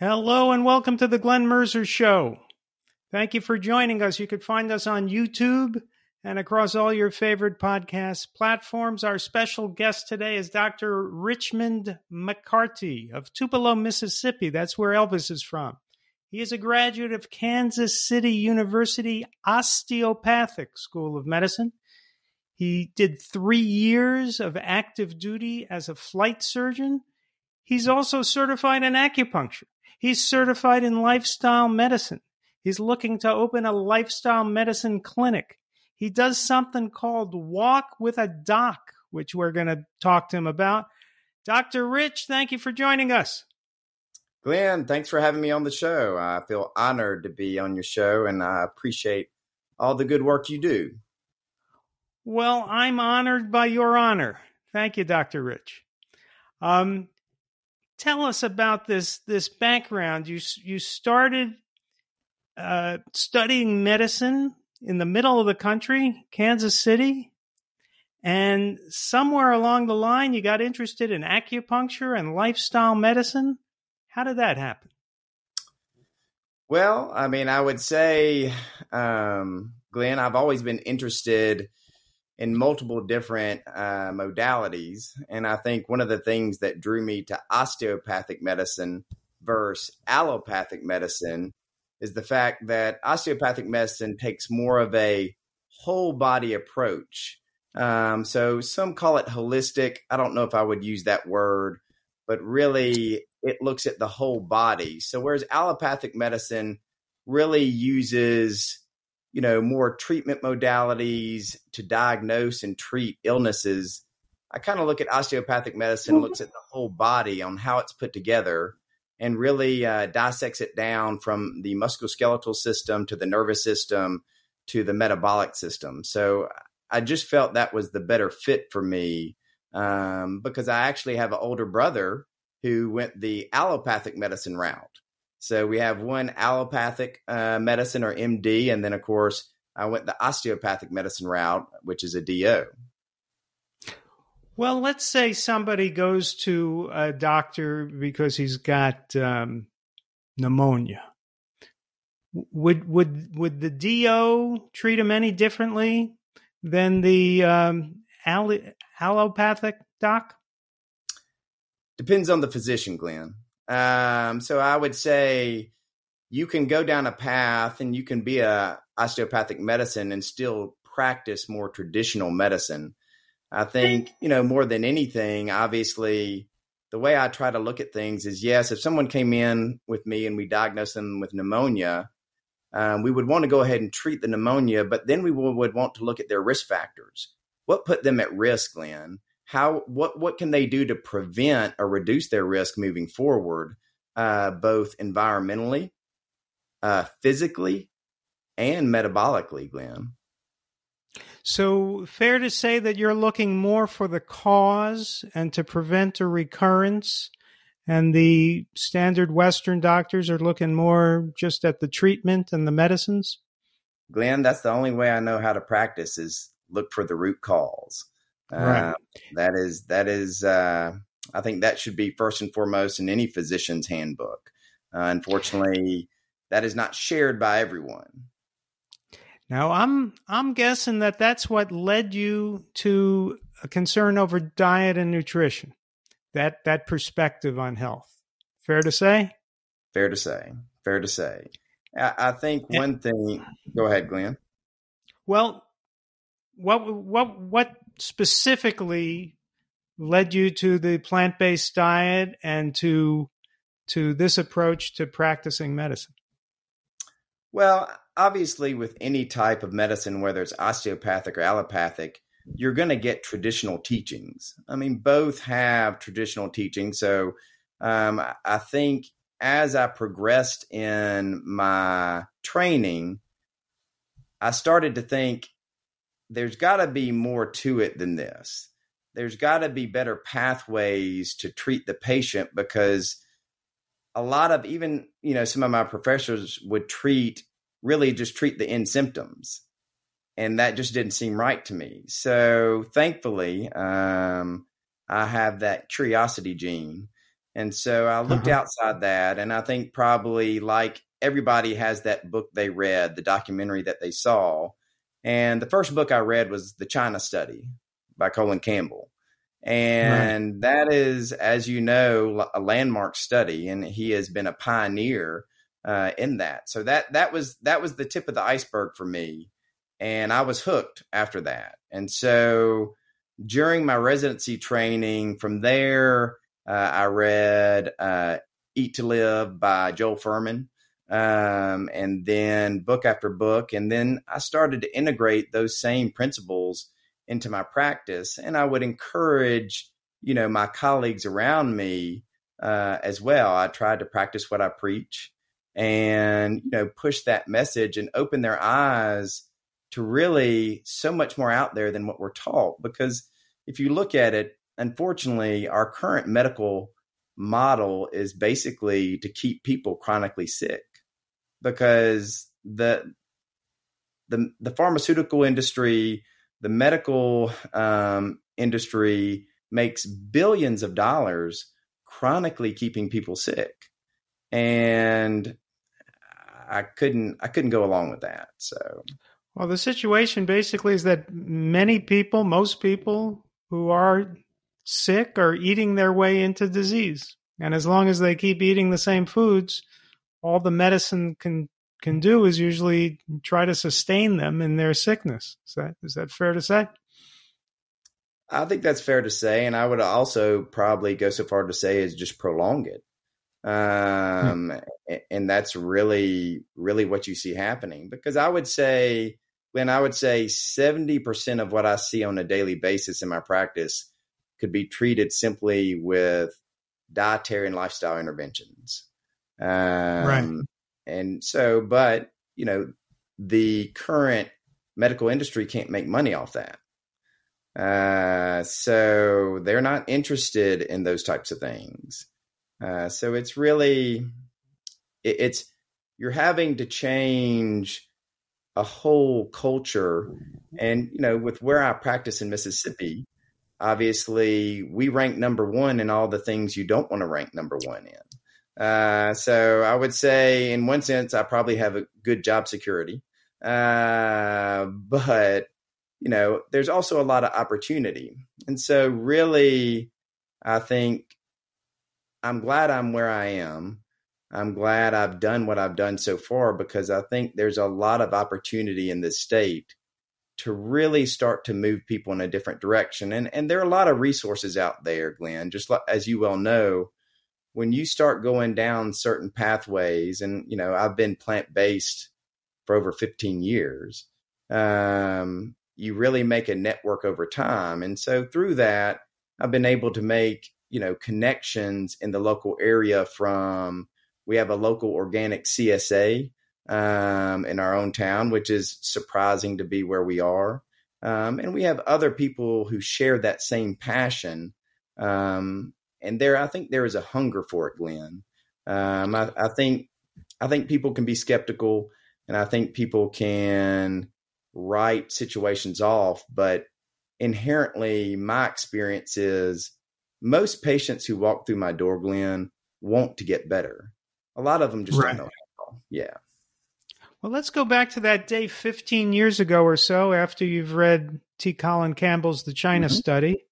Hello and welcome to the Glenn Merzer Show. Thank you for joining us. You can find us on YouTube and across all your favorite podcast platforms. Our special guest today is Dr. Richmond McCarty of Tupelo, Mississippi. That's where Elvis is from. He is a graduate of Kansas City University Osteopathic School of Medicine. He did three years of active duty as a flight surgeon. He's also certified in acupuncture. He's certified in lifestyle medicine. He's looking to open a lifestyle medicine clinic. He does something called Walk with a Doc, which we're going to talk to him about. Dr. Rich, thank you for joining us. Glenn, thanks for having me on the show. I feel honored to be on your show and I appreciate all the good work you do. Well, I'm honored by your honor. Thank you, Dr. Rich. Um, tell us about this this background. You you started uh, studying medicine in the middle of the country, Kansas City, and somewhere along the line, you got interested in acupuncture and lifestyle medicine. How did that happen? Well, I mean, I would say, um, Glenn, I've always been interested in multiple different uh, modalities. And I think one of the things that drew me to osteopathic medicine versus allopathic medicine is the fact that osteopathic medicine takes more of a whole body approach. Um, so some call it holistic. I don't know if I would use that word, but really it looks at the whole body. So whereas allopathic medicine really uses you know, more treatment modalities to diagnose and treat illnesses. I kind of look at osteopathic medicine, mm-hmm. looks at the whole body on how it's put together and really uh, dissects it down from the musculoskeletal system to the nervous system to the metabolic system. So I just felt that was the better fit for me um, because I actually have an older brother who went the allopathic medicine route. So we have one allopathic uh, medicine or MD, and then of course I went the osteopathic medicine route, which is a DO. Well, let's say somebody goes to a doctor because he's got um, pneumonia. Would would would the DO treat him any differently than the um, allopathic doc? Depends on the physician, Glenn. Um, so I would say you can go down a path and you can be a osteopathic medicine and still practice more traditional medicine. I think, you know, more than anything, obviously, the way I try to look at things is yes, if someone came in with me and we diagnosed them with pneumonia, um, we would want to go ahead and treat the pneumonia, but then we would, would want to look at their risk factors. What put them at risk, Glenn? How what what can they do to prevent or reduce their risk moving forward, uh, both environmentally, uh, physically, and metabolically, Glenn? So, fair to say that you're looking more for the cause and to prevent a recurrence, and the standard Western doctors are looking more just at the treatment and the medicines? Glenn, that's the only way I know how to practice is look for the root cause. Right. Uh, that is that is uh, I think that should be first and foremost in any physician's handbook. Uh, unfortunately, that is not shared by everyone. Now, I'm I'm guessing that that's what led you to a concern over diet and nutrition. That that perspective on health. Fair to say. Fair to say. Fair to say. I, I think one thing. Go ahead, Glenn. Well, what what what specifically led you to the plant-based diet and to to this approach to practicing medicine? Well, obviously with any type of medicine whether it's osteopathic or allopathic, you're going to get traditional teachings. I mean, both have traditional teachings. So um, I think as I progressed in my training, I started to think there's got to be more to it than this. There's got to be better pathways to treat the patient because a lot of even, you know, some of my professors would treat really just treat the end symptoms. And that just didn't seem right to me. So thankfully, um, I have that curiosity gene. And so I looked uh-huh. outside that, and I think probably like everybody has that book they read, the documentary that they saw. And the first book I read was The China Study by Colin Campbell. And right. that is, as you know, a landmark study, and he has been a pioneer uh, in that. So that that was that was the tip of the iceberg for me, and I was hooked after that. And so during my residency training, from there, uh, I read uh, Eat to Live by Joel Fuhrman, um, and then book after book. And then I started to integrate those same principles into my practice. And I would encourage, you know, my colleagues around me uh, as well. I tried to practice what I preach and, you know, push that message and open their eyes to really so much more out there than what we're taught. Because if you look at it, unfortunately, our current medical model is basically to keep people chronically sick because the the the pharmaceutical industry, the medical um, industry makes billions of dollars chronically keeping people sick, and I couldn't I couldn't go along with that. So, well, the situation basically is that many people, most people who are sick, are eating their way into disease, and as long as they keep eating the same foods, all the medicine can can do is usually try to sustain them in their sickness. Is that is that fair to say? I think that's fair to say, and I would also probably go so far to say is just prolong it. Um, hmm. and that's really, really what you see happening. Because I would say, when I would say seventy percent of what I see on a daily basis in my practice could be treated simply with dietary and lifestyle interventions. Um, right. And so, but, you know, the current medical industry can't make money off that. Uh, so they're not interested in those types of things. Uh, so it's really, it, it's, you're having to change a whole culture. And, you know, with where I practice in Mississippi, obviously we rank number one in all the things you don't want to rank number one in. Uh, so I would say, in one sense, I probably have a good job security. Uh, but you know, there's also a lot of opportunity, and so really, I think I'm glad I'm where I am. I'm glad I've done what I've done so far because I think there's a lot of opportunity in this state to really start to move people in a different direction. And and there are a lot of resources out there, Glenn. Just as you well know, when you start going down certain pathways, and you know, I've been plant based for over 15 years. Um, you really make a network over time, and so through that, I've been able to make you know connections in the local area. From we have a local organic CSA um, in our own town, which is surprising to be where we are. Um, and we have other people who share that same passion um, and there, I think there is a hunger for it, Glenn. Um, I, I think I think people can be skeptical, and I think people can write situations off. But inherently, my experience is most patients who walk through my door, Glenn, want to get better. A lot of them just right. don't know how. Yeah. Well, let's go back to that day 15 years ago or so after you've read T. Colin Campbell's The China mm-hmm. Study.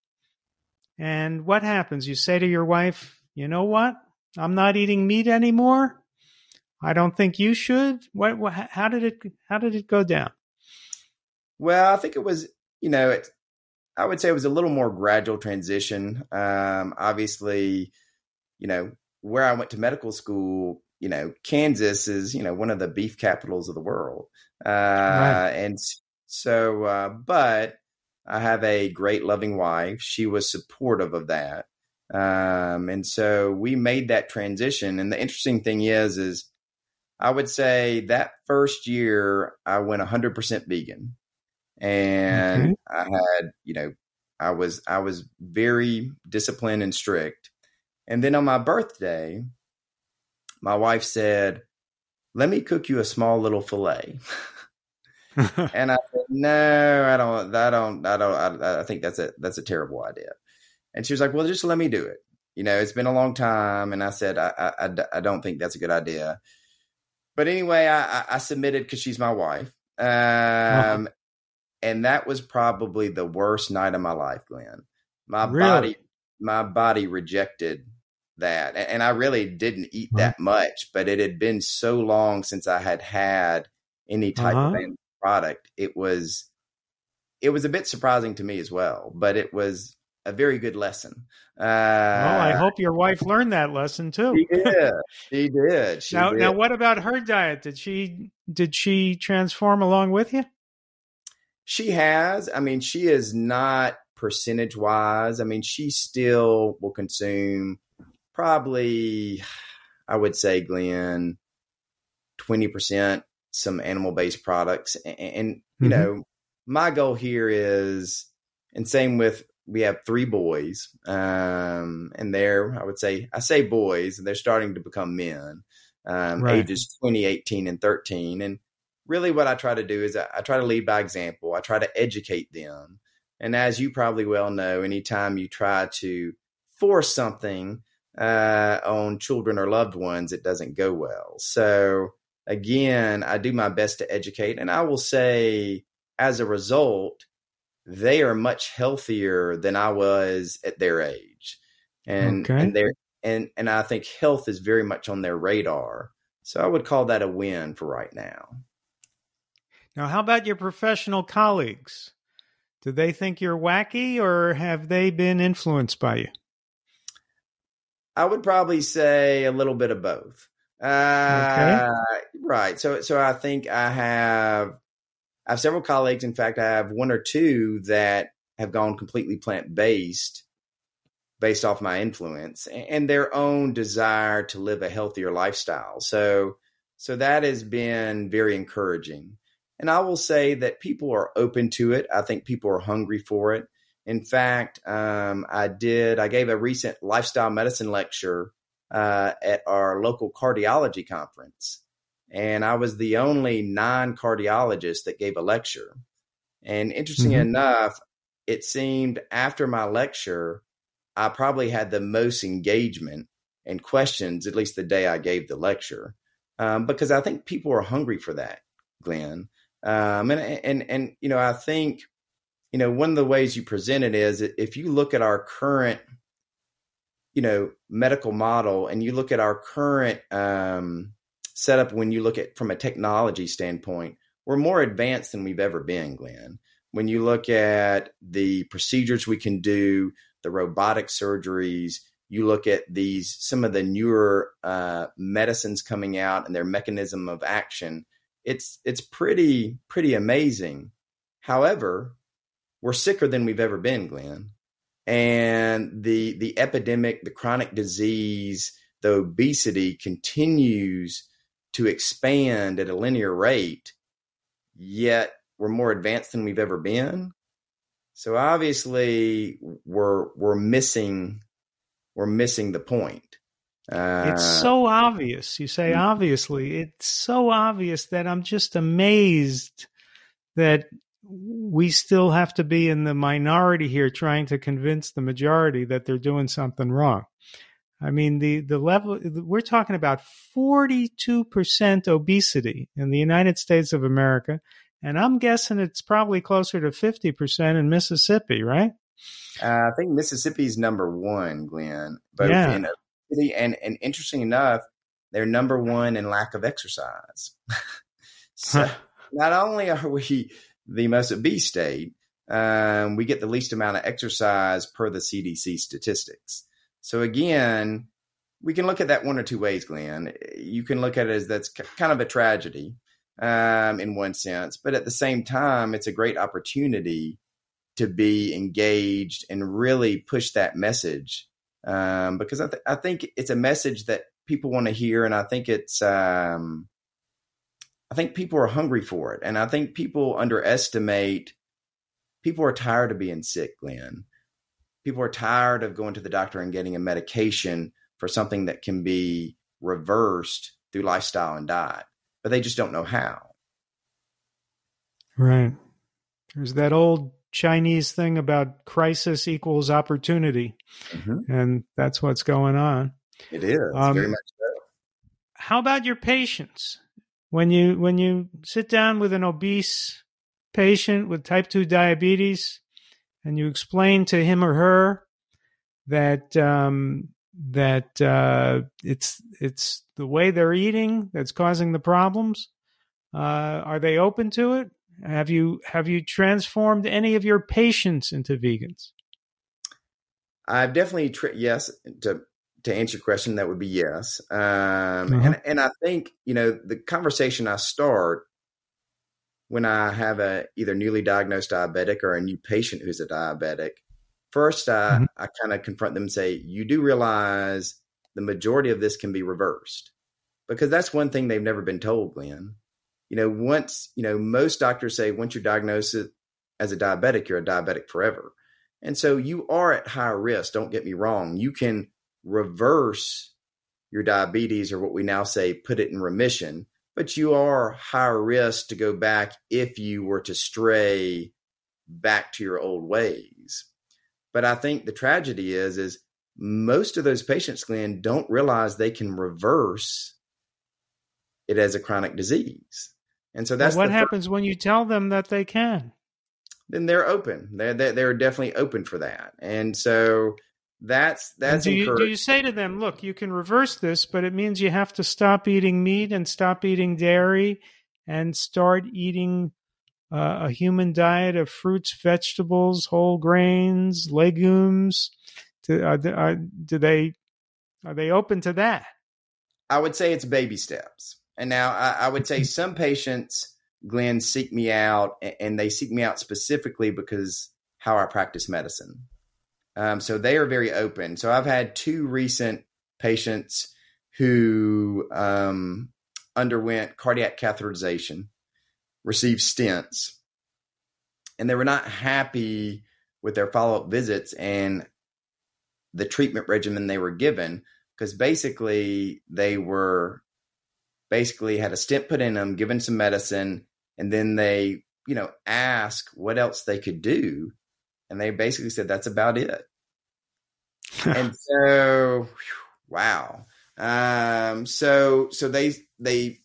And what happens? You say to your wife, you know what? I'm not eating meat anymore. I don't think you should. What, what how did it how did it go down? Well, I think it was, you know, it, I would say it was a little more gradual transition. Um, obviously, you know, where I went to medical school, you know, Kansas is, you know, one of the beef capitals of the world. Uh, right. and so, uh, but I have a great loving wife. She was supportive of that. Um, and so we made that transition. And the interesting thing is, is I would say that first year I went 100% vegan, and I had, you know, I was I was very disciplined and strict. And then on my birthday, my wife said, "Let me cook you a small little fillet." and I said, no, I don't, I don't, I don't, I, I think that's a, that's a terrible idea. And she was like, well, just let me do it. You know, it's been a long time, and I said I I, I don't think that's a good idea. But anyway, I, I submitted because she's my wife, um, uh-huh. and that was probably the worst night of my life, Glenn. My really? body, my body rejected that, and I really didn't eat uh-huh. that much. But it had been so long since I had had any type uh-huh. of product. It was, it was a bit surprising to me as well, but it was a very good lesson. Uh, well, I hope your wife learned that lesson too. She did. She did. She now, did. now, what about her diet? Did she did she transform along with you? She has. I mean, she is not percentage wise. I mean, she still will consume probably, I would say, Glenn, twenty percent some animal based products, and, and you mm-hmm. know, my goal here is, and same with we have three boys, um, and they're I would say I say boys, and they're starting to become men, um, right. ages 20, 18, and 13. And really, what I try to do is I, I try to lead by example. I try to educate them. And as you probably well know, anytime you try to force something uh, on children or loved ones, it doesn't go well. So again, I do my best to educate, and I will say, as a result they are much healthier than I was at their age. And okay. and and and I think health is very much on their radar. So I would call that a win for right now. Now, how about your professional colleagues? Do they think you're wacky or have they been influenced by you? I would probably say a little bit of both. Uh, okay. Right. So, so I think I have I have several colleagues. In fact, I have one or two that have gone completely plant based based off my influence and their own desire to live a healthier lifestyle. So, so that has been very encouraging. And I will say that people are open to it. I think people are hungry for it. In fact, um, I did, I gave a recent lifestyle medicine lecture uh, at our local cardiology conference and I was the only non cardiologist that gave a lecture. And interesting mm-hmm. enough, it seemed after my lecture, I probably had the most engagement and questions, at least the day I gave the lecture, um, because I think people are hungry for that, Glenn. Um, and and and you know, I think you know one of the ways you present it is if you look at our current you know medical model and you look at our current um, setup when you look at from a technology standpoint, we're more advanced than we've ever been, Glenn. When you look at the procedures we can do, the robotic surgeries, you look at these some of the newer uh, medicines coming out and their mechanism of action. It's it's pretty pretty amazing. However, we're sicker than we've ever been, Glenn. And the the epidemic, the chronic disease, the obesity continues to expand at a linear rate, yet we're more advanced than we've ever been. So obviously we're we're missing we're missing the point. Uh, it's so obvious. You say mm-hmm. obviously. It's so obvious that I'm just amazed that we still have to be in the minority here trying to convince the majority that they're doing something wrong. I mean, the, the level, we're talking about 42% obesity in the United States of America. And I'm guessing it's probably closer to 50% in Mississippi, right? Uh, I think Mississippi's number one, Glenn, both yeah. in obesity and, and interesting enough, they're number one in lack of exercise. so not only are we the most obese state, um, we get the least amount of exercise per the CDC statistics. So again, we can look at that one or two ways, Glenn. You can look at it as that's kind of a tragedy um, in one sense, but at the same time, it's a great opportunity to be engaged and really push that message um, because I, th- I, think it's a message that people want to hear, and I think it's um, I think people are hungry for it, and I think people underestimate. People are tired of being sick, Glenn people are tired of going to the doctor and getting a medication for something that can be reversed through lifestyle and diet, but they just don't know how. Right. There's that old Chinese thing about crisis equals opportunity, mm-hmm. and that's what's going on. It is um, very much so. How about your patients? When you when you sit down with an obese patient with type two diabetes, and you explain to him or her that um, that uh, it's it's the way they're eating that's causing the problems. Uh, are they open to it? Have you have you transformed any of your patients into vegans? I've definitely tri- yes to to answer your question that would be yes. Um, mm-hmm. and and I think you know the conversation I start when I have a either newly diagnosed diabetic or a new patient who's a diabetic First, I, mm-hmm. I kind of confront them and say, you do realize the majority of this can be reversed because that's one thing they've never been told, Glenn. You know, once, you know, most doctors say once you're diagnosed as a diabetic, you're a diabetic forever. And so you are at high risk. Don't get me wrong. You can reverse your diabetes or what we now say put it in remission, but you are higher risk to go back if you were to stray back to your old ways. But I think the tragedy is is most of those patients, Glenn, don't realize they can reverse it as a chronic disease. And so that's what happens first. when you tell them that they can. Then they're open. They're they're definitely open for that. And so that's that's do you, do you say to them, look, you can reverse this, but it means you have to stop eating meat and stop eating dairy and start eating uh, a human diet of fruits, vegetables, whole grains, legumes? Do, are, do they are they open to that? I would say it's baby steps. And now I, I would say some patients, Glenn, seek me out, and they seek me out specifically because how I practice medicine. Um, so they are very open. So I've had two recent patients who um, underwent cardiac catheterization received stents and they were not happy with their follow-up visits and the treatment regimen they were given because basically they were basically had a stent put in them given some medicine and then they you know ask what else they could do and they basically said that's about it and so wow um so so they they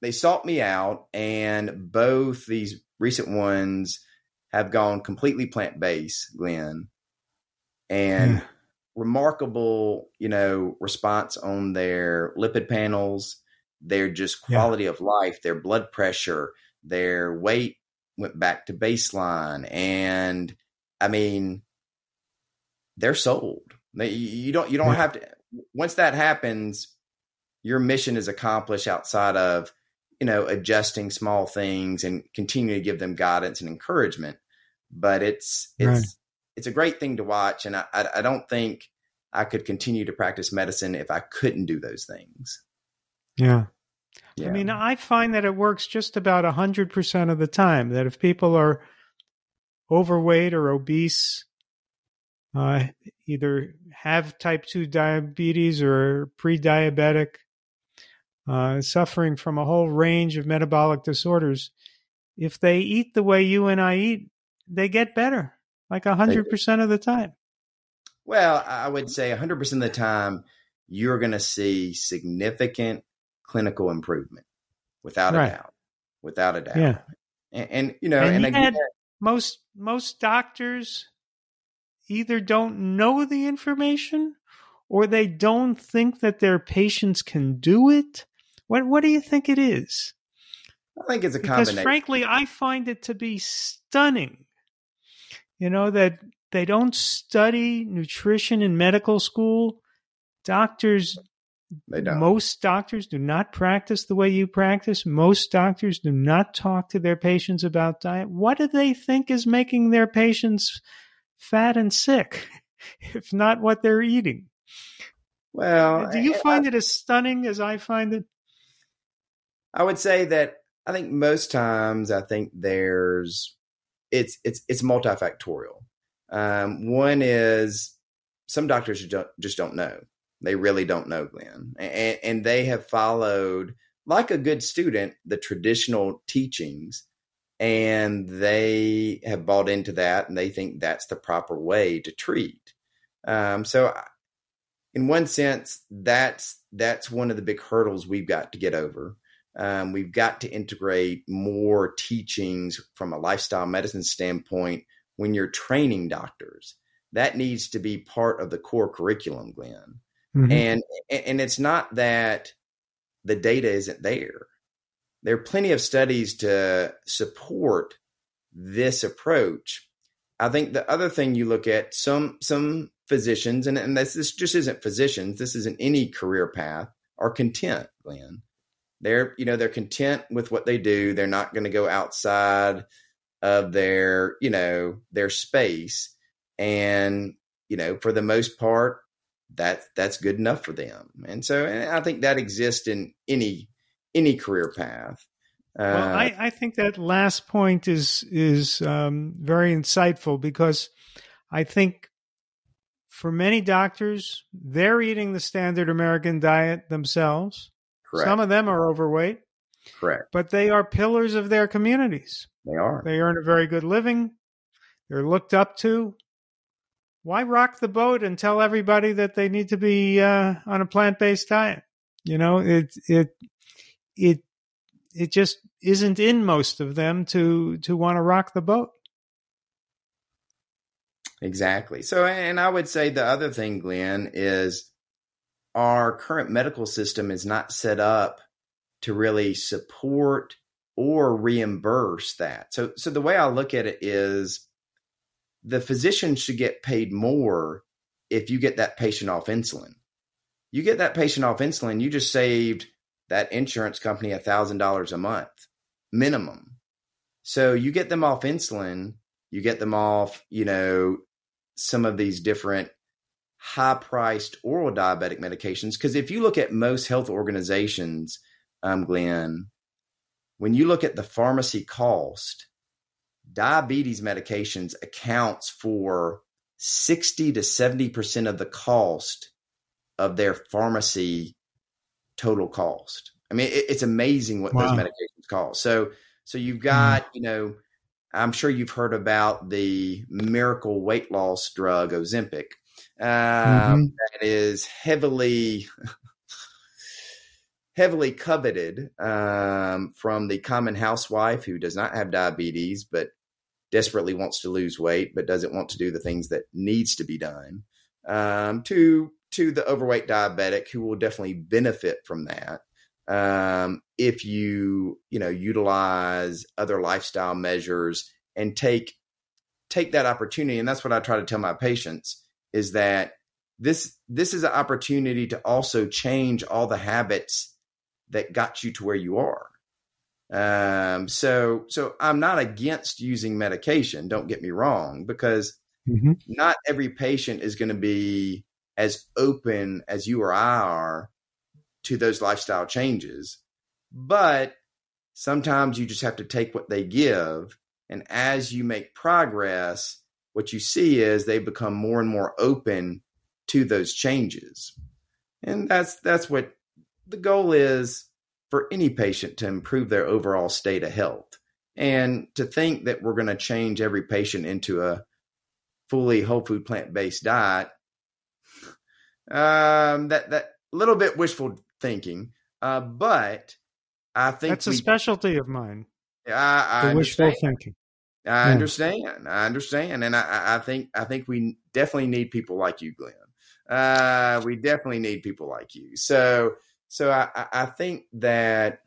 they sought me out, and both these recent ones have gone completely plant based, Glenn, and yeah. remarkable, you know, response on their lipid panels, their just quality yeah. of life, their blood pressure, their weight went back to baseline, and I mean, they're sold. They, you don't you don't yeah. have to. Once that happens, your mission is accomplished outside of you know, adjusting small things and continue to give them guidance and encouragement. But it's it's right. it's a great thing to watch, and I, I, I don't think I could continue to practice medicine if I couldn't do those things. Yeah. Yeah. I mean, I find that it works just about 100% of the time. That if people are overweight or obese, uh, either have type 2 diabetes or pre diabetic, uh, suffering from a whole range of metabolic disorders, if they eat the way you and I eat, they get better, like 100% of the time. Well, I would say 100% of the time, you're going to see significant clinical improvement without right. a doubt. Without a doubt. Yeah. And, and you know, and, and again, most most doctors either don't know the information or they don't think that their patients can do it what What do you think it is? I think it's a combination. Because frankly, I find it to be stunning. You know that they don't study nutrition in medical school. Doctors they don't. Most doctors do not practice the way you practice. Most doctors do not talk to their patients about diet. What do they think is making their patients fat and sick, if not what they're eating? Well, do you find I, it as stunning as I find it? I would say that I think most times I think there's it's it's it's multifactorial. Um, one is some doctors just don't, just don't know. They really don't know, Glenn, and, and they have followed like a good student the traditional teachings, and they have bought into that and they think that's the proper way to treat. Um, so, in one sense, that's that's one of the big hurdles we've got to get over. Um, we've got to integrate more teachings from a lifestyle medicine standpoint when you're training doctors. That needs to be part of the core curriculum, Glenn. Mm-hmm. And and it's not that the data isn't there there are plenty of studies to support this approach. I think the other thing you look at some some physicians, and, and this, this just isn't physicians, this isn't any career path, are content, Glenn. They're, you know, they're content with what they do. They're not going to go outside of their, you know, their space. And, you know, for the most part, that that's good enough for them. And so and I think that exists in any any career path. Uh, well, I, I, think that last point is is um, very insightful because I think for many doctors they're eating the standard American diet themselves. Correct. Some of them are overweight. Correct. But they are pillars of their communities. They are. They earn a very good living. They're looked up to. Why rock the boat and tell everybody that they need to be uh, on a plant based diet? You know, it it it it just isn't in most of them to to want to rock the boat. Exactly. So, and I would say the other thing, Glenn, is our current medical system is not set up to really support or reimburse that. So, so the way I look at it is the physician should get paid more if you get that patient off insulin. You get that patient off insulin, you just saved that insurance company $1,000 a month minimum. So you get them off insulin, you get them off, you know, some of these different high priced oral diabetic medications. Because if you look at most health organizations, um, Glenn, when you look at the pharmacy cost, diabetes medications accounts for 60 to 70% of the cost of their pharmacy total cost. I mean, it, it's amazing what wow. those medications cost. So, so you've hmm. got, you know, I'm sure you've heard about the miracle weight loss drug Ozempic. Um, mm-hmm. that is heavily, heavily coveted um, from the common housewife who does not have diabetes but desperately wants to lose weight but doesn't want to do the things that needs to be done um, to to the overweight diabetic who will definitely benefit from that. Um, if you you know utilize other lifestyle measures and take take that opportunity and that's what i try to tell my patients is that this this is an opportunity to also change all the habits that got you to where you are um, so so i'm not against using medication don't get me wrong because mm-hmm. not every patient is going to be as open as you or I are to those lifestyle changes. But sometimes you just have to take what they give. And as you make progress, what you see is they become more and more open to those changes. And that's that's what the goal is for any patient to improve their overall state of health. And to think that we're going to change every patient into a fully whole food plant based diet um, that that little bit wishful thinking, uh, but I think that's we, a specialty of mine. I, I wishful thinking. I yeah. understand. I understand, and I, I think I think we definitely need people like you, Glenn. Uh, we definitely need people like you. So, so I, I think that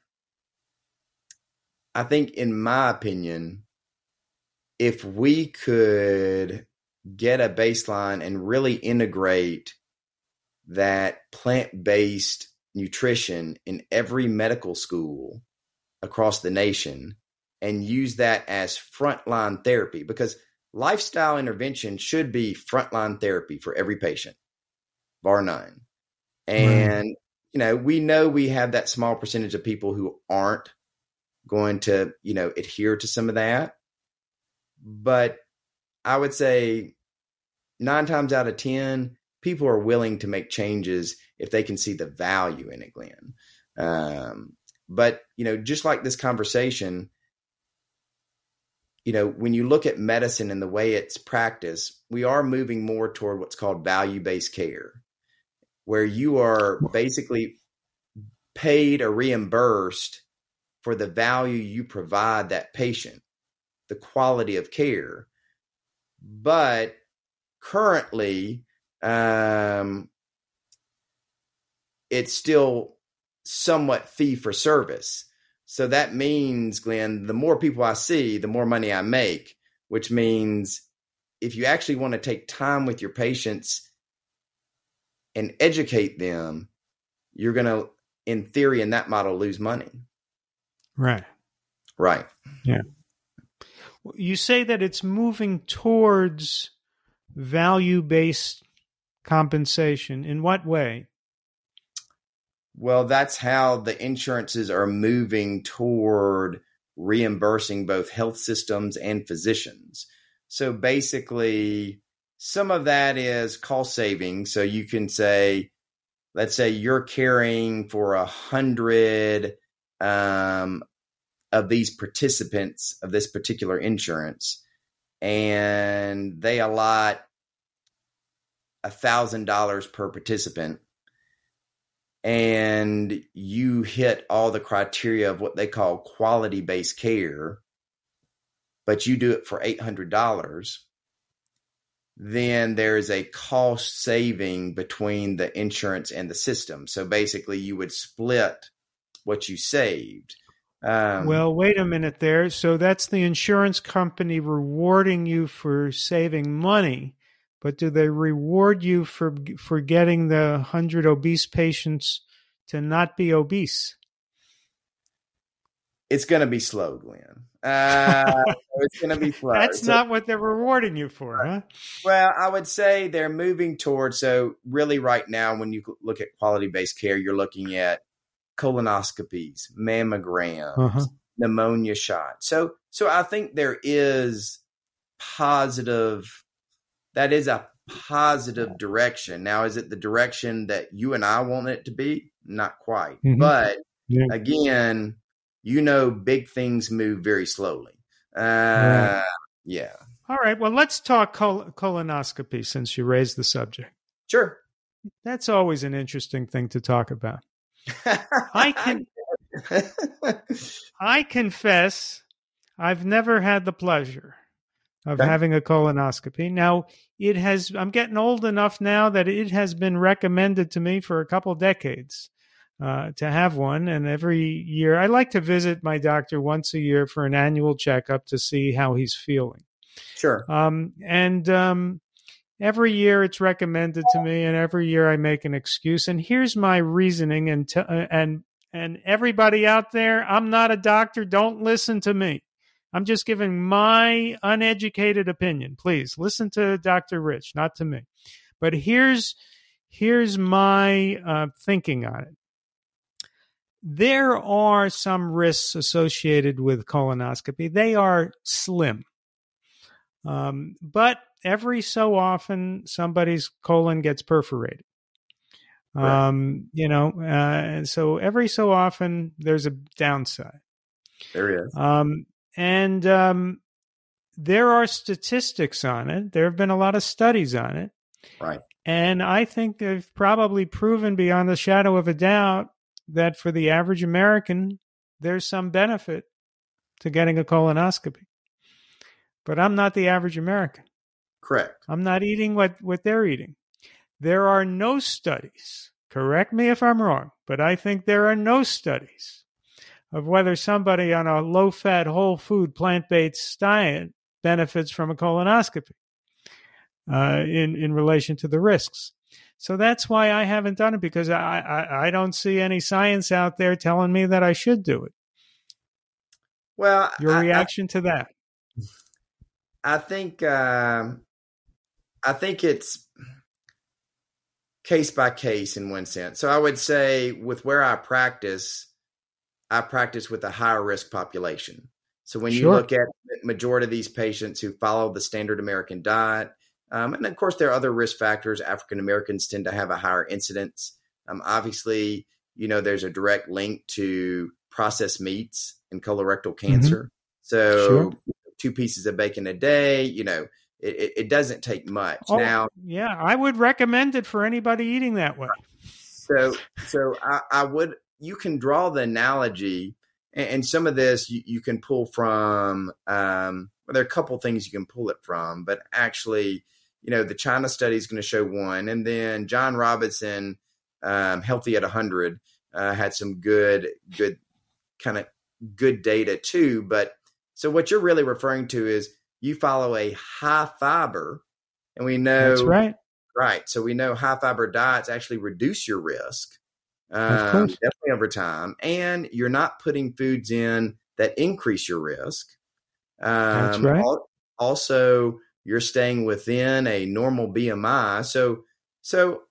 I think, in my opinion, if we could get a baseline and really integrate that plant based nutrition in every medical school across the nation and use that as frontline therapy because lifestyle intervention should be frontline therapy for every patient, bar none. And, mm. You know, we know we have that small percentage of people who aren't going to, you know, adhere to some of that. But I would say nine times out of 10, people are willing to make changes if they can see the value in it, Glenn. Um, but you know, just like this conversation, you know, when you look at medicine and the way it's practiced, we are moving more toward what's called value based care, where you are basically paid or reimbursed for the value you provide that patient, the quality of care. But currently, um, it's still somewhat fee for service. So that means, Glenn, the more people I see, the more money I make, which means if you actually want to take time with your patients and educate them, you're going to, in theory, in that model, lose money. Right. Right. Yeah. You say that it's moving towards value based compensation. In what way? Well, that's how the insurances are moving toward reimbursing both health systems and physicians. So basically, some of that is cost saving. So you can say, let's say you're caring for a hundred um, of these participants of this particular insurance, and they allot a thousand dollars per participant and you hit all the criteria of what they call quality based care, but you do it for $800, then there's a cost saving between the insurance and the system. So basically, you would split what you saved. Um, well, wait a minute there. So that's the insurance company rewarding you for saving money but do they reward you for for getting the 100 obese patients to not be obese it's going to be slow glenn uh, it's going to be slow that's so, not what they're rewarding you for huh well i would say they're moving towards so really right now when you look at quality based care you're looking at colonoscopies mammograms uh-huh. pneumonia shots so so i think there is positive that is a positive direction. Now, is it the direction that you and I want it to be? Not quite. Mm-hmm. But yeah. again, you know, big things move very slowly. Uh, right. Yeah. All right. Well, let's talk col- colonoscopy since you raised the subject. Sure. That's always an interesting thing to talk about. I can. I confess, I've never had the pleasure of okay. having a colonoscopy. Now, it has I'm getting old enough now that it has been recommended to me for a couple decades uh, to have one and every year I like to visit my doctor once a year for an annual checkup to see how he's feeling. Sure. Um, and um, every year it's recommended to me and every year I make an excuse and here's my reasoning and t- uh, and and everybody out there, I'm not a doctor, don't listen to me. I'm just giving my uneducated opinion. Please listen to Dr. Rich, not to me. But here's here's my uh, thinking on it. There are some risks associated with colonoscopy. They are slim. Um, but every so often, somebody's colon gets perforated. Right. Um, you know, uh, so every so often there's a downside. There is. Um, and um, there are statistics on it. There have been a lot of studies on it. Right. And I think they've probably proven beyond the shadow of a doubt that for the average American, there's some benefit to getting a colonoscopy. But I'm not the average American. Correct. I'm not eating what, what they're eating. There are no studies, correct me if I'm wrong, but I think there are no studies of whether somebody on a low fat, whole food, plant based diet benefits from a colonoscopy uh, in, in relation to the risks. So that's why I haven't done it because I, I, I, don't see any science out there telling me that I should do it. Well, your reaction I, to that? I think um, I think it's case by case in one sense. So I would say with where I practice, I practice with a higher risk population. So when you look at the majority of these patients who follow the standard American diet, um, and of course there are other risk factors. African Americans tend to have a higher incidence. Um, obviously, you know there's a direct link to processed meats and colorectal mm-hmm. cancer. Mm-hmm. So sure. two pieces of bacon a day. You know, it, it doesn't take much. Oh, now, yeah, I would recommend it for anybody eating that way. So, so I, I would. You can draw the analogy, and, and some of this you, you can pull from. Um, well, there are a couple things you can pull it from, but actually, you know, the China study is going to show one, and then John Robinson, um, Healthy at 100, uh, had some good, good kind of good data too. But so what you're really referring to is you follow a high fiber, and we know That's right. Right. So we know high fiber diets actually reduce your risk, um, definitely over time, and you're not putting foods in that increase your risk. Um, That's right. Also, you're staying within a normal BMI. So, so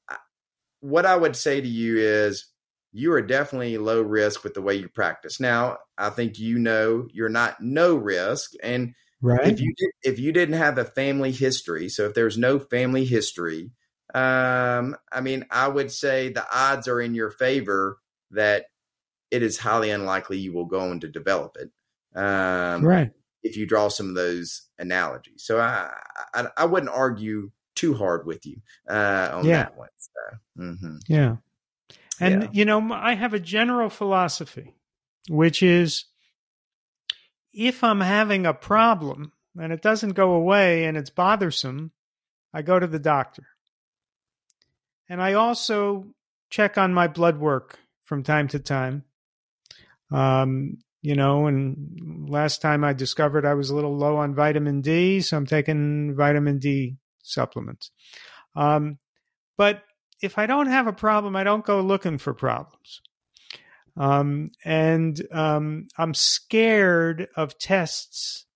what I would say to you is you are definitely low risk with the way you practice. Now, I think you know you're not no risk, and Right. If you did, if you didn't have a family history, so if there's no family history, um, I mean, I would say the odds are in your favor that it is highly unlikely you will go on to develop it. Um, right. If you draw some of those analogies, so I I, I wouldn't argue too hard with you uh, on yeah. that one. So, mm-hmm. Yeah. And Yeah. you know, I have a general philosophy, which is if I'm having a problem and it doesn't go away and it's bothersome, I go to the doctor. And I also check on my blood work from time to time. Um, you know, and last time I discovered I was a little low on vitamin D, so I'm taking vitamin D supplements. Um, but if I don't have a problem, I don't go looking for problems. Um, and um, I'm scared of tests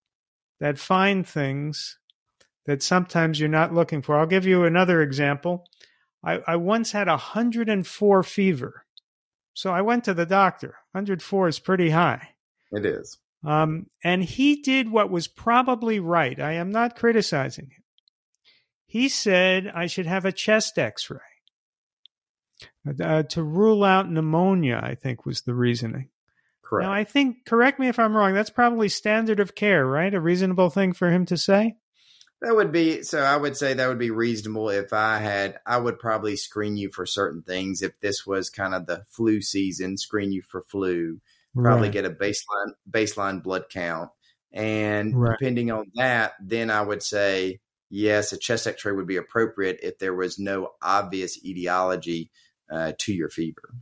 that find things that sometimes you're not looking for. I'll give you another example. I, I once had 104 fever. So I went to the doctor. 104 is pretty high. It is. Um, and he did what was probably right. I am not criticizing him. He said I should have a chest x ray uh, to rule out pneumonia, I think was the reasoning. Correct. Now, I think, correct me if I'm wrong, that's probably standard of care, right? A reasonable thing for him to say? That would be so. I would say that would be reasonable if I had. I would probably screen you for certain things. If this was kind of the flu season, screen you for flu. Probably Right. get a baseline baseline blood count, and Right. depending on that, then I would say yes, a chest X-ray would be appropriate if there was no obvious etiology uh, to your fever.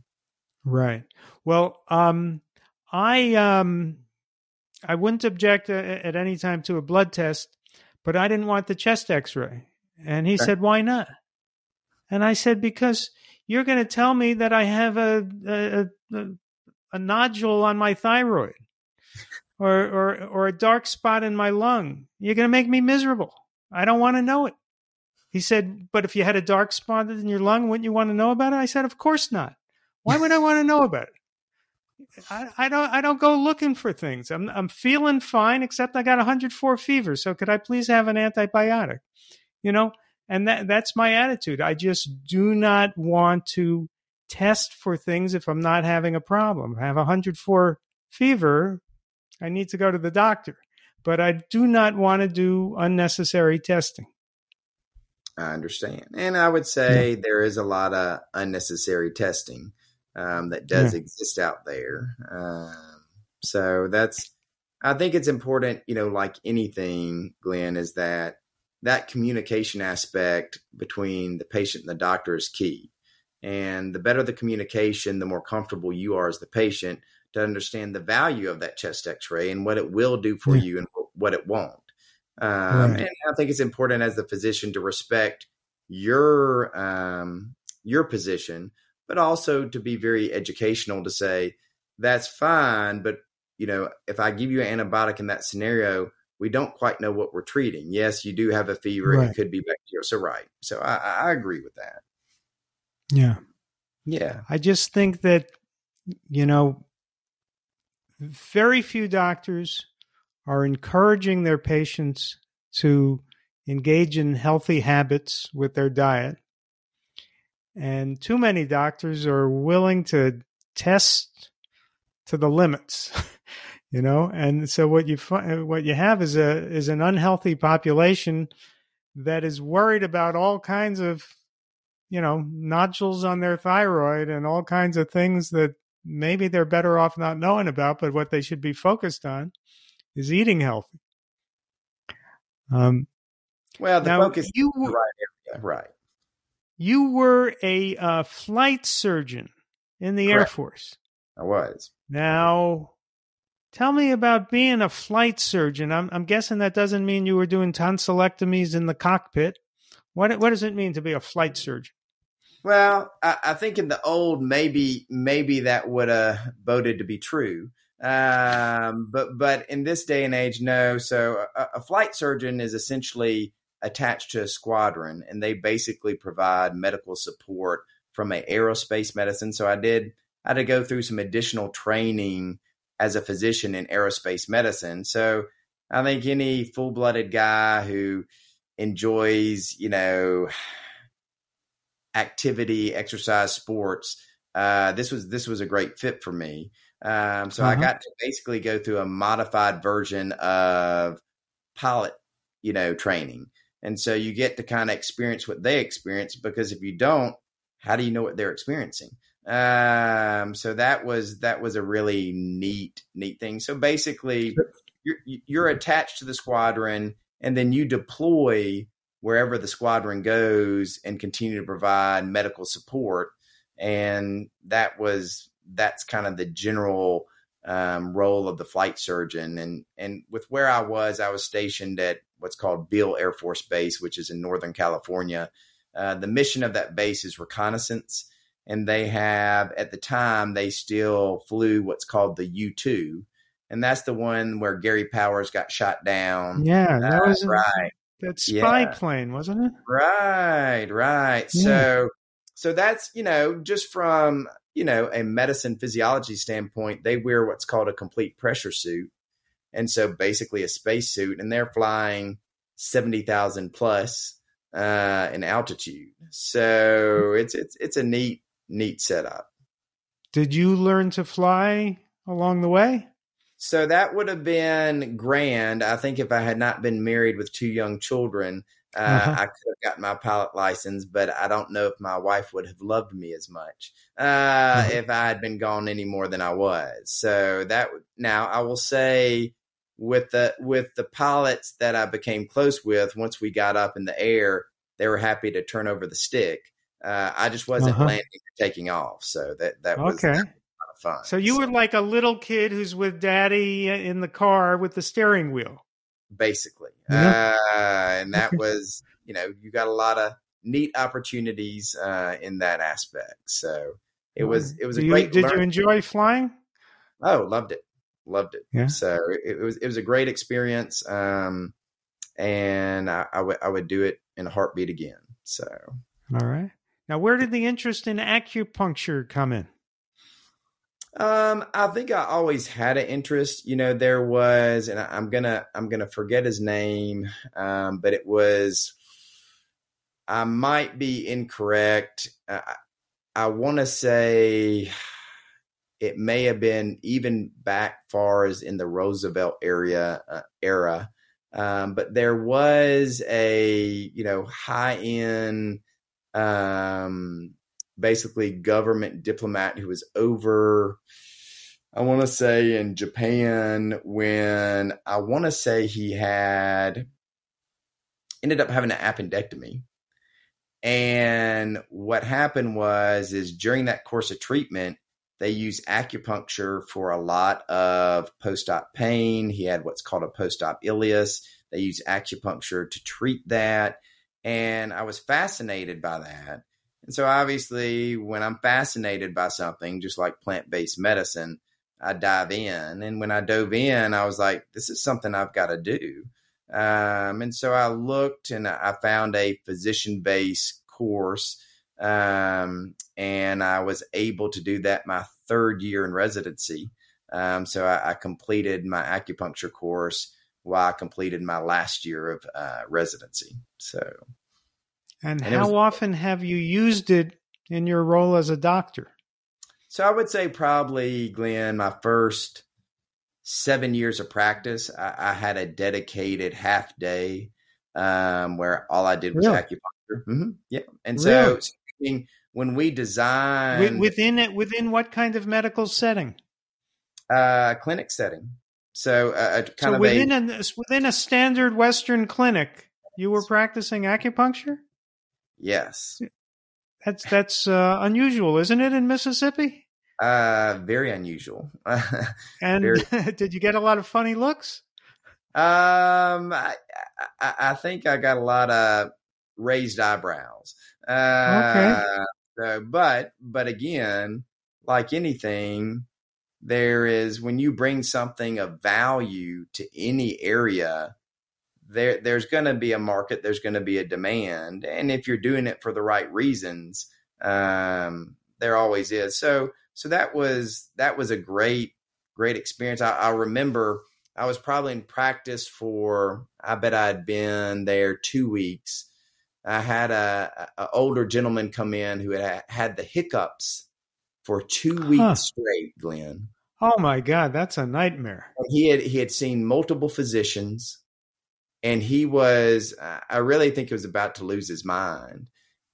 Right. Well, um, I um, I wouldn't object a- at any time to a blood test, but I didn't want the chest X-ray, and he Okay. said, "Why not?" And I said, "Because you're going to tell me that I have a a, a a nodule on my thyroid, or or or a dark spot in my lung. You're going to make me miserable. I don't want to know it." He said, "But if you had a dark spot in your lung, wouldn't you want to know about it?" I said, "Of course not. Why would I want to know about it?" I, I don't I don't go looking for things. I'm I'm feeling fine, except I got 104 fever. So could I please have an antibiotic? You know, and that that's my attitude. I just do not want to test for things if I'm not having a problem. I have 104 fever. I need to go to the doctor, but I do not want to do unnecessary testing. I understand, and I would say there is a lot of unnecessary testing um, that does exist out there. Um, so that's, I think it's important, you know, like anything, Glenn, is that that communication aspect between the patient and the doctor is key. And the better the communication, the more comfortable you are as the patient to understand the value of that chest X-ray and what it will do for Yeah. you and what it won't. Um, Right. And I think it's important as the physician to respect your um, your position, but also to be very educational to say that's fine, but you know if I give you an antibiotic in that scenario, we don't quite know what we're treating. Yes, you do have a fever; Right. it could be bacterial. So right. So I I agree with that. Yeah. Yeah. I just think that, you know, very few doctors are encouraging their patients to engage in healthy habits with their diet. And too many doctors are willing to test to the limits. you know and so what you what you have is a is an unhealthy population that is worried about all kinds of you know nodules on their thyroid and all kinds of things that maybe they're better off not knowing about but what they should be focused on is eating healthy um well the focus you right right you were a uh, flight surgeon in the Correct. air force i was now Tell me about being a flight surgeon. I'm, I'm guessing that doesn't mean you were doing tonsillectomies in the cockpit. What what does it mean to be a flight surgeon? Well, I, I think in the old maybe maybe that would have voted to be true. Um, but but in this day and age, no. So a, a flight surgeon is essentially attached to a squadron, and they basically provide medical support from a aerospace medicine. So I did I had to go through some additional training as a physician in aerospace medicine. So I think any full blooded guy who enjoys, you know, activity, exercise, sports, uh, this was this was a great fit for me. Um, so uh-huh. I got to basically go through a modified version of pilot, you know, training. And so you get to kind of experience what they experience because if you don't, how do you know what they're experiencing? Um, so that was that was a really neat neat thing. So basically, you're you're attached to the squadron, and then you deploy wherever the squadron goes and continue to provide medical support. And that was that's kind of the general um, role of the flight surgeon. And and with where I was, I was stationed at what's called Beale Air Force Base, which is in Northern California. Uh, the mission of that base is reconnaissance and they have at the time they still flew what's called the U two, and that's the one where Gary Powers got shot down. Yeah, that uh, was right. That spy yeah. plane, wasn't it? Right, right. Yeah. So, so that's you know just from you know a medicine physiology standpoint, they wear what's called a complete pressure suit, and so basically a space suit, and they're flying seventy thousand plus uh, in altitude. So it's it's it's a neat neat setup. Did you learn to fly along the way? So that would have been grand. I think if I had not been married with two young children, uh, uh-huh. I could have gotten my pilot license, but I don't know if my wife would have loved me as much uh, uh-huh. if I had been gone any more than I was. So that now I will say with the with the pilots that I became close with, once we got up in the air, they were happy to turn over the stick. Uh, I just wasn't uh-huh. landing or taking off, so that that was okay. Fun. So you so, were like a little kid who's with daddy in the car with the steering wheel, basically, uh, and that was you know you got a lot of neat opportunities uh, in that aspect. So it was it was a you, great. Did you enjoy flying? Oh, loved it, loved it. Yeah. So it, it was it was a great experience, um, and I, I would I would do it in a heartbeat again. So all right. Now, where did the interest in acupuncture come in? Um, I think I always had an interest. You know, there was, and I, am gonna I'm gonna forget his name, um, but it was. I might be incorrect. I, I want to say it may have been even back far as in the Roosevelt area uh, era, um, but there was a you know high end um, basically government diplomat who was over I want to say in Japan when I want to say he had ended up having an appendectomy. And what happened was is during that course of treatment, they use acupuncture for a lot of post-op pain. He had what's called a post-op ileus. They use acupuncture to treat that. And I was fascinated by that. And so obviously when I'm fascinated by something, just like plant-based medicine, I dive in. And when I dove in, I was like, this is something I've got to do. Um, and so I looked and I found a physician based course. Um, and I was able to do that my third year in residency. Um, so I, I, completed my acupuncture course while I completed my last year of uh, residency. So, and, and how was, often have you used it in your role as a doctor? So I would say probably, Glenn, my first seven years of practice, I, I had a dedicated half day um, where all I did was Really? acupuncture. hmm Yeah, and so Really? speaking- when we designed Wi- within it, within what kind of medical setting? uh, clinic setting, so uh, kind So of within a a within a standard Western clinic, you were practicing acupuncture. Yes, That's that's uh, unusual, isn't it, in Mississippi? uh, very unusual. And Very. did you get a lot of funny looks? Um, I, I, I think I got a lot of raised eyebrows. Uh, so, but but again, like anything, there is when you bring something of value to any area, there there's going to be a market, there's going to be a demand, and if you're doing it for the right reasons, um, there always is. So so that was that was a great great experience. I, I remember I was probably in practice for I bet I'd been there two weeks. I had a, a older gentleman come in who had had the hiccups for two weeks Huh. straight, Glenn. Oh my God, that's a nightmare. He had he had seen multiple physicians, and he was I really think he was about to lose his mind.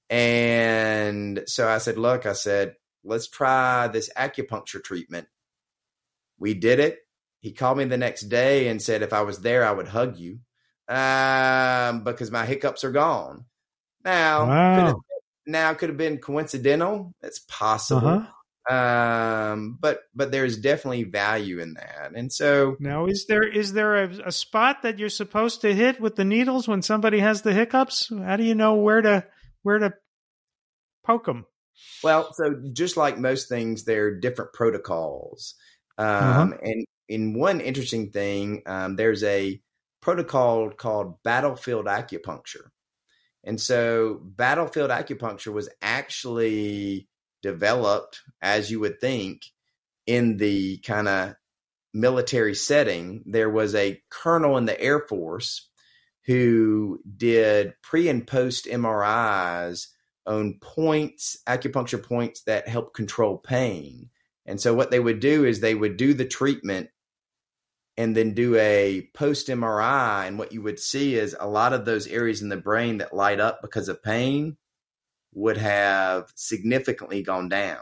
And so I said, "Look," I said, "let's try this acupuncture treatment." We did it. He called me the next day and said, "If I was there, I would hug you, um, because my hiccups are gone." Now, could have, now could have been coincidental. It's possible Uh-huh. Um but but there's definitely value in that and so Now, is there is there a, a spot that you're supposed to hit with the needles when somebody has the hiccups? How do you know where to where to poke them? well so just like most things there are different protocols um and in one interesting thing um there's a protocol called battlefield acupuncture and so battlefield acupuncture was actually developed as you would think in the kind of military setting there was a colonel in the air force who did pre and post MRIs on points, acupuncture points that help control pain. And so what they would do is they would do the treatment and then do a post MRI. And what you would see is a lot of those areas in the brain that light up because of pain would have significantly gone down.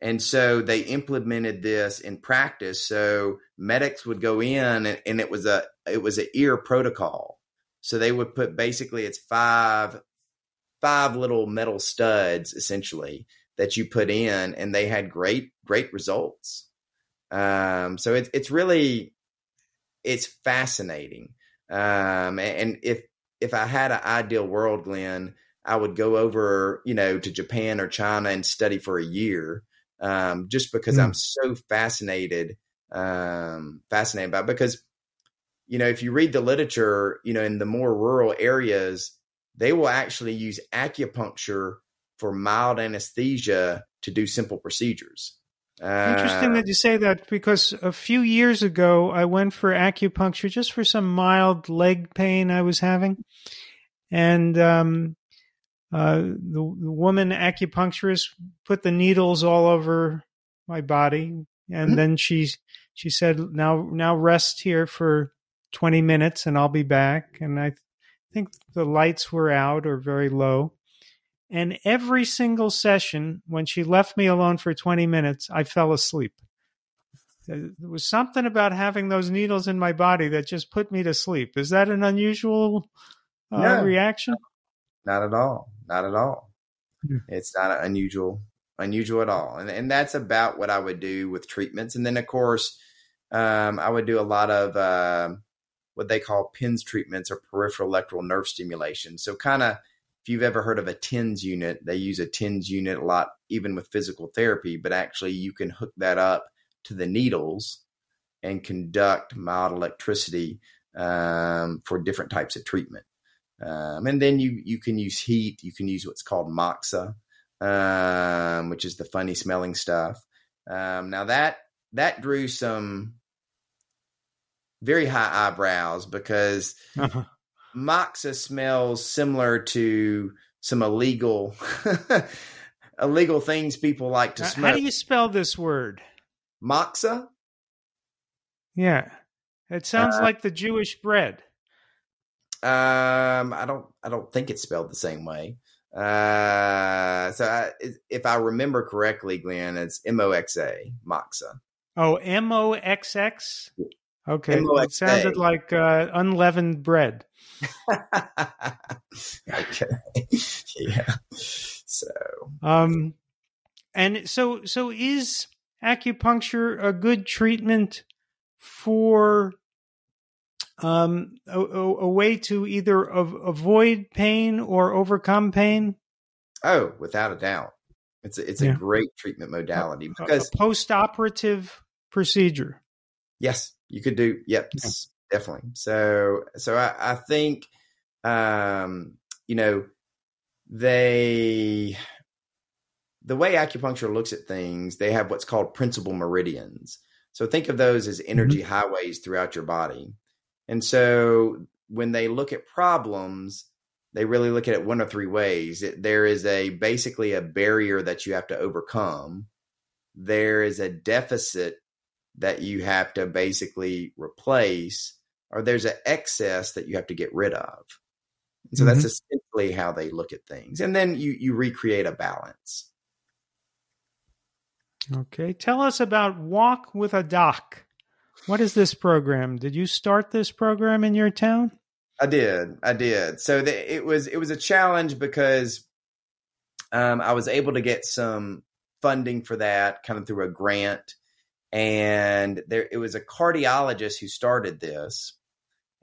And so they implemented this in practice. So medics would go in and, and it was a it was an ear protocol. So they would put basically it's five five little metal studs essentially that you put in and they had great great results. Um so it's it's really it's fascinating. Um and, and if if I had an ideal world, Glenn, I would go over, you know, to Japan or China and study for a year um, just because Hmm. I'm so fascinated, um, fascinated by it. Because, you know, if you read the literature, you know, in the more rural areas, they will actually use acupuncture for mild anesthesia to do simple procedures. Interesting Uh, that you say that because a few years ago I went for acupuncture just for some mild leg pain I was having, and um, uh, the, the woman acupuncturist put the needles all over my body, and Mhm. then she she said, "Now now rest here for twenty minutes, and I'll be back." And I think the lights were out or very low. And every single session, when she left me alone for 20 minutes, I fell asleep. There was something about having those needles in my body that just put me to sleep. Is that an unusual uh, No. reaction? Not at all. Not at all. Hmm. It's not unusual, unusual at all. And and that's about what I would do with treatments. And then of course, um, I would do a lot of uh, what they call PENS treatments or peripheral electrical nerve stimulation. So kind of if you've ever heard of a TENS unit, they use a TENS unit a lot, even with physical therapy. But actually, you can hook that up to the needles and conduct mild electricity um, for different types of treatment. Um, and then you you can use heat. You can use what's called moxa, um, which is the funny smelling stuff. Um, now that that drew some very high eyebrows because Uh-huh. moxa smells similar to some illegal illegal things people like to smell. How do you spell this word? moxa? Yeah. It sounds Uh, like the Jewish bread. Um, I don't, I don't think it's spelled the same way. Uh, so I, if I remember correctly, Glenn, it's M O X A, moxa. Oh, M O X X. Okay, M O it sounded like uh, unleavened bread. okay, yeah. So Um, and so so is acupuncture a good treatment for um a, a, way to either av- avoid pain or overcome pain? Oh, without a doubt. It's a, it's Yeah. a great treatment modality because a post-operative procedure. yes, you could do yep, Yeah. definitely. So so I, I think um you know they the way acupuncture looks at things, they have what's called principal meridians. So think of those as energy highways throughout your body. And so when they look at problems, they really look at it one of three ways. It, there is a basically a barrier that you have to overcome. There is a deficit that you have to basically replace, or there's an excess that you have to get rid of. And so that's mm-hmm. essentially how they look at things. And then you you recreate a balance. Okay, tell us about Walk with a Doc. What is this program? Did you start this program in your town? I did. I did. So the, it was it was a challenge because um, I was able to get some funding for that, kind of through a grant, and there it was a cardiologist who started this,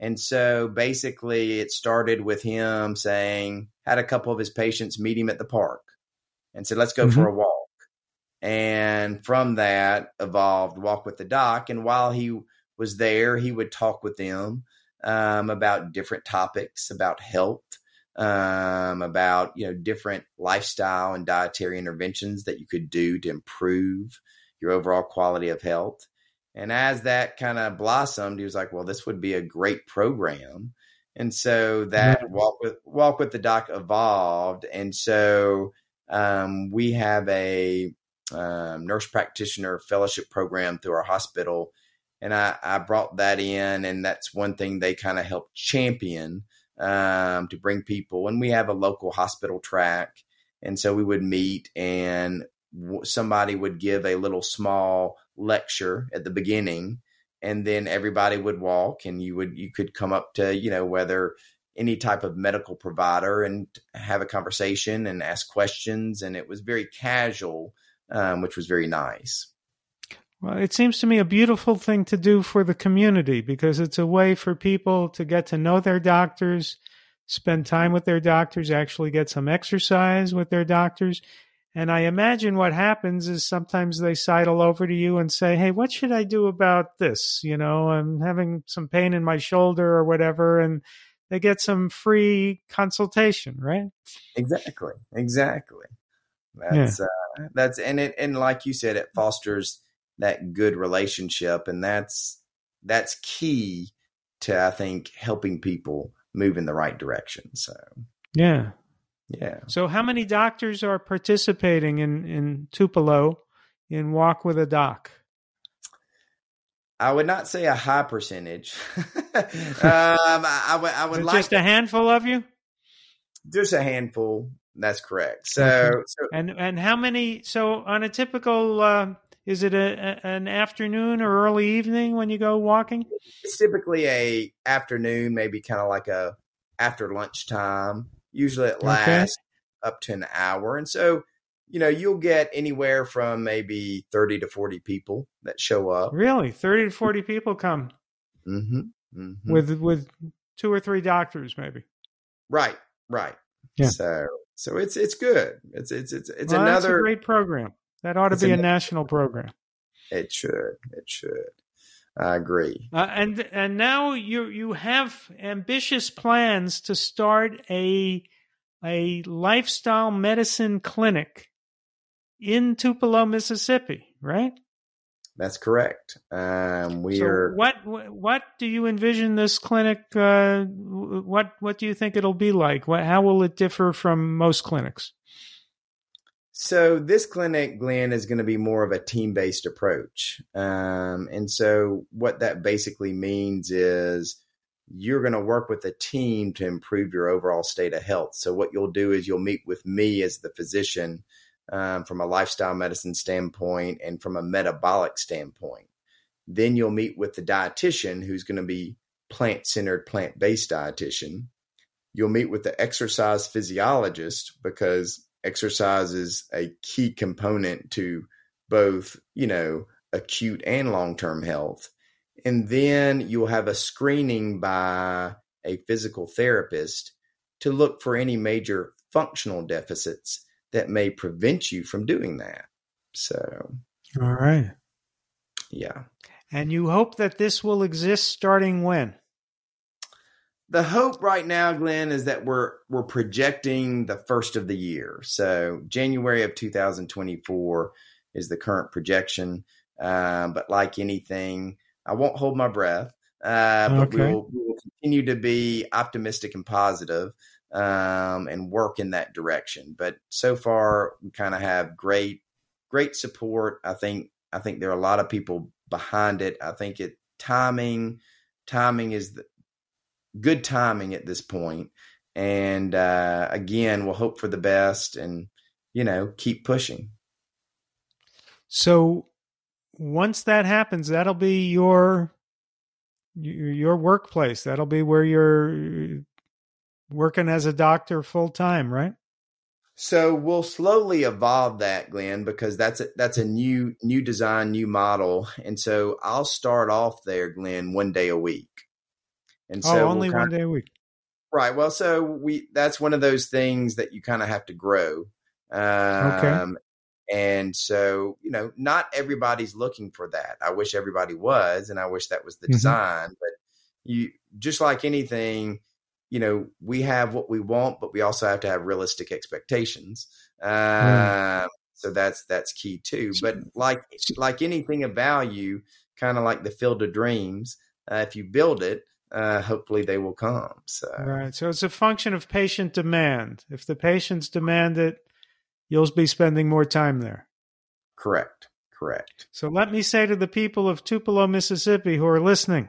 and so basically it started with him saying had a couple of his patients meet him at the park, and said let's go for a walk, and from that evolved walk with the doc, and while he was there, he would talk with them um, about different topics about health, um, about you know different lifestyle and dietary interventions that you could do to improve your overall quality of health. And as that kind of blossomed, he was like, "Well, this would be a great program." And so that Nice. walk with walk with the doc evolved, and so um, we have a um, nurse practitioner fellowship program through our hospital and I, I brought that in, and that's one thing they kind of help champion um, to bring people. And we have a local hospital track, and so we would meet, and w- somebody would give a little small lecture at the beginning, and then everybody would walk, and you would you could come up to you know whether any type of medical provider and have a conversation and ask questions, and it was very casual, um, which was very nice. Well, it seems to me a beautiful thing to do for the community because it's a way for people to get to know their doctors, spend time with their doctors, actually get some exercise with their doctors. And I imagine what happens is sometimes they sidle over to you and say, Hey, what should I do about this? You know, I'm having some pain in my shoulder or whatever. And they get some free consultation, right? Exactly. Exactly. That's uh, that's and it and like you said, it fosters that good relationship, and that's that's key to I think helping people move in the right direction. So Yeah. yeah, So, how many doctors are participating in in Tupelo in Walk with a Doc? I would not say a high percentage. um, I, I would I would like just a handful of you? just a handful. That's correct. So, Okay. so And and how many? So, on a typical, uh, is it a, a, an afternoon or early evening when you go walking? it's typically a afternoon, maybe kind of like a after lunchtime. Usually it Okay. lasts up to an hour. And so, you know, you'll get anywhere from maybe 30 to 40 people that show up. Really, thirty to forty people come hmm hmm with with two or three doctors, maybe. right, right. Yeah. So, so it's, it's good. It's, it's, it's, it's Well, another, great program. That ought to be a an- national program. it should, it should. I agree. Uh, and and now you you have ambitious plans to start a a lifestyle medicine clinic in Tupelo, Mississippi, right? That's correct. Um, we so are, what what do you envision this clinic? Uh, what what do you think it'll be like? What, how will it differ from most clinics? So this clinic, Glenn, is going to be more of a team-based approach, um, and so what that basically means is you're going to work with a team to improve your overall state of health. So what you'll do is you'll meet with me as the physician um, from a lifestyle medicine standpoint and from a metabolic standpoint. Then you'll meet with the dietitian who's going to be plant centered, plant based dietitian. You'll meet with the exercise physiologist because exercise is a key component to both, you know, acute and long term health. And then you'll have a screening by a physical therapist to look for any major functional deficits that may prevent you from doing that. So, all right. Yeah. And you hope that this will exist starting when? The hope right now, Glenn, is that we're we're projecting the first of the year. So January of 2024 is the current projection. Uh, but like anything, I won't hold my breath. Uh, but okay. we, will, we will continue to be optimistic and positive um, and work in that direction. But so far, we kind of have great, great support. I think I think there are a lot of people behind it. I think it timing timing is the, good timing at this point. And uh, again, we'll hope for the best and you know keep pushing. So once that happens, that'll be your your workplace. That'll be where you're working as a doctor full time, right? So we'll slowly evolve that, Glenn, because that's a, that's a new new design, new model, and so I'll start off there, Glenn, one day a week. And so oh, only we'll one day a week, right? Well, so we that's one of those things that you kind of have to grow. Um, okay. And so, you know, not everybody's looking for that. I wish everybody was, and I wish that was the mm-hmm. design. But you, just like anything, you know, we have what we want, but we also have to have realistic expectations. Mm. So that's that's key too. But like like anything of value, kind of like the field of dreams, uh, if you build it, uh, hopefully they will come. So right. So it's a function of patient demand. If the patients demand it, you'll be spending more time there. Correct. Correct. So let me say to the people of Tupelo, Mississippi who are listening,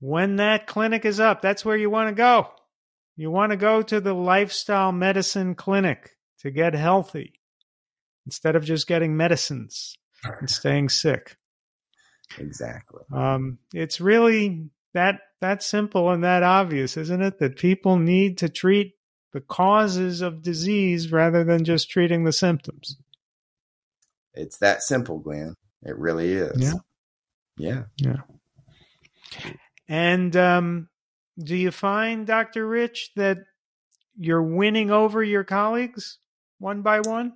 when that clinic is up, that's where you want to go. You want to go to the lifestyle medicine clinic to get healthy instead of just getting medicines and staying sick. Exactly. Um, it's really that that simple and that obvious, isn't it? That people need to treat the causes of disease rather than just treating the symptoms. It's that simple, Glenn. It really is. Yeah. Yeah. Yeah. And um, do you find, Dr. Rich, that you're winning over your colleagues one by one?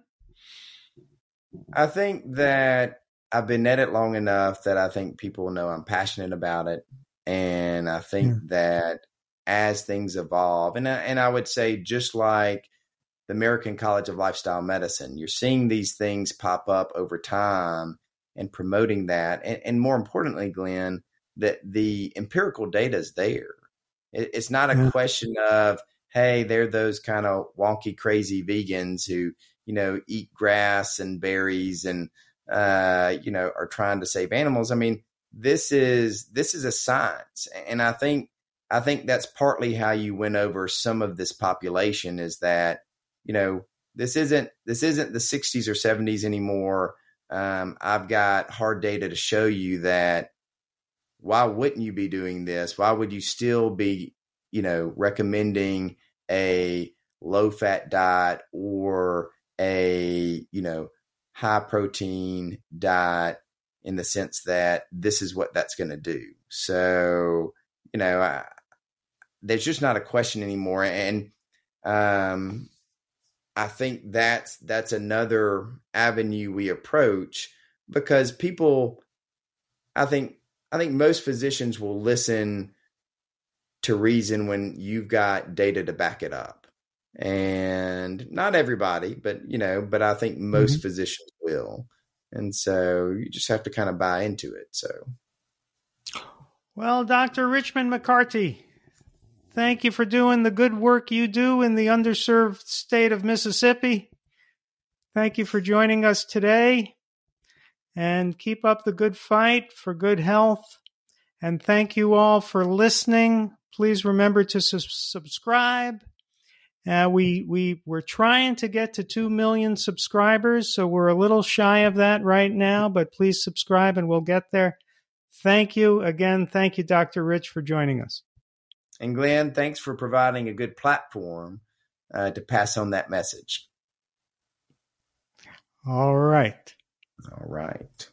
I think that I've been at it long enough that I think people know I'm passionate about it. And I think yeah. that as things evolve, and I, and I would say just like the American College of Lifestyle Medicine, you're seeing these things pop up over time and promoting that. And, and more importantly, Glenn, that the empirical data is there. It, it's not a yeah. question of, hey, they're those kind of wonky, crazy vegans who, you know, eat grass and berries and, uh, you know, are trying to save animals. I mean, this is this is a science, and I think I think that's partly how you win over some of this population is that you know this isn't this isn't the 60s or 70s anymore. Um, I've got hard data to show you that why wouldn't you be doing this? Why would you still be, you know, recommending a low fat diet or a, you know, high protein diet in the sense that this is what that's going to do. So, you know, I, there's just not a question anymore. And, um, I think that's that's another avenue we approach because people I think I think most physicians will listen to reason when you've got data to back it up. And not everybody, but you know, but I think most mm-hmm. physicians will. And so you just have to kind of buy into it. So well, Dr. Richmond McCarty, thank you for doing the good work you do in the underserved state of Mississippi. Thank you for joining us today. And keep up the good fight for good health. And thank you all for listening. Please remember to su- subscribe. Uh, we we we're trying to get to two million subscribers, so we're a little shy of that right now. But please subscribe, and we'll get there. Thank you again. Thank you, Dr. Rich, for joining us. And Glenn, thanks for providing a good platform uh, to pass on that message. All right. All right.